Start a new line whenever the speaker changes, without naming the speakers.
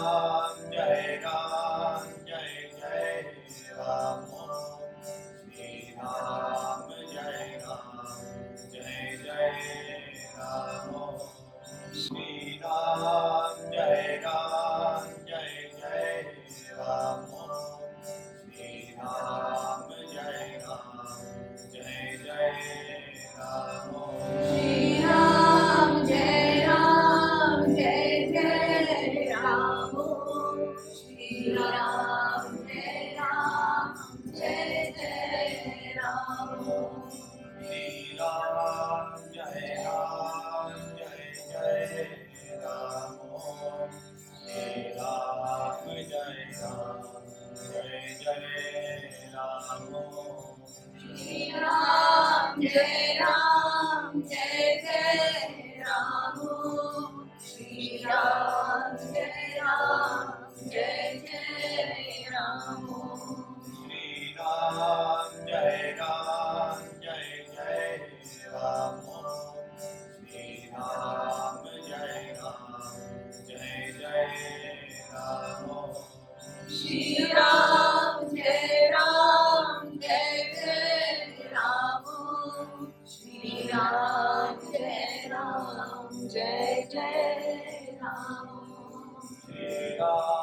Uh,
Shri Ram. Jai Jai Ram.
Jai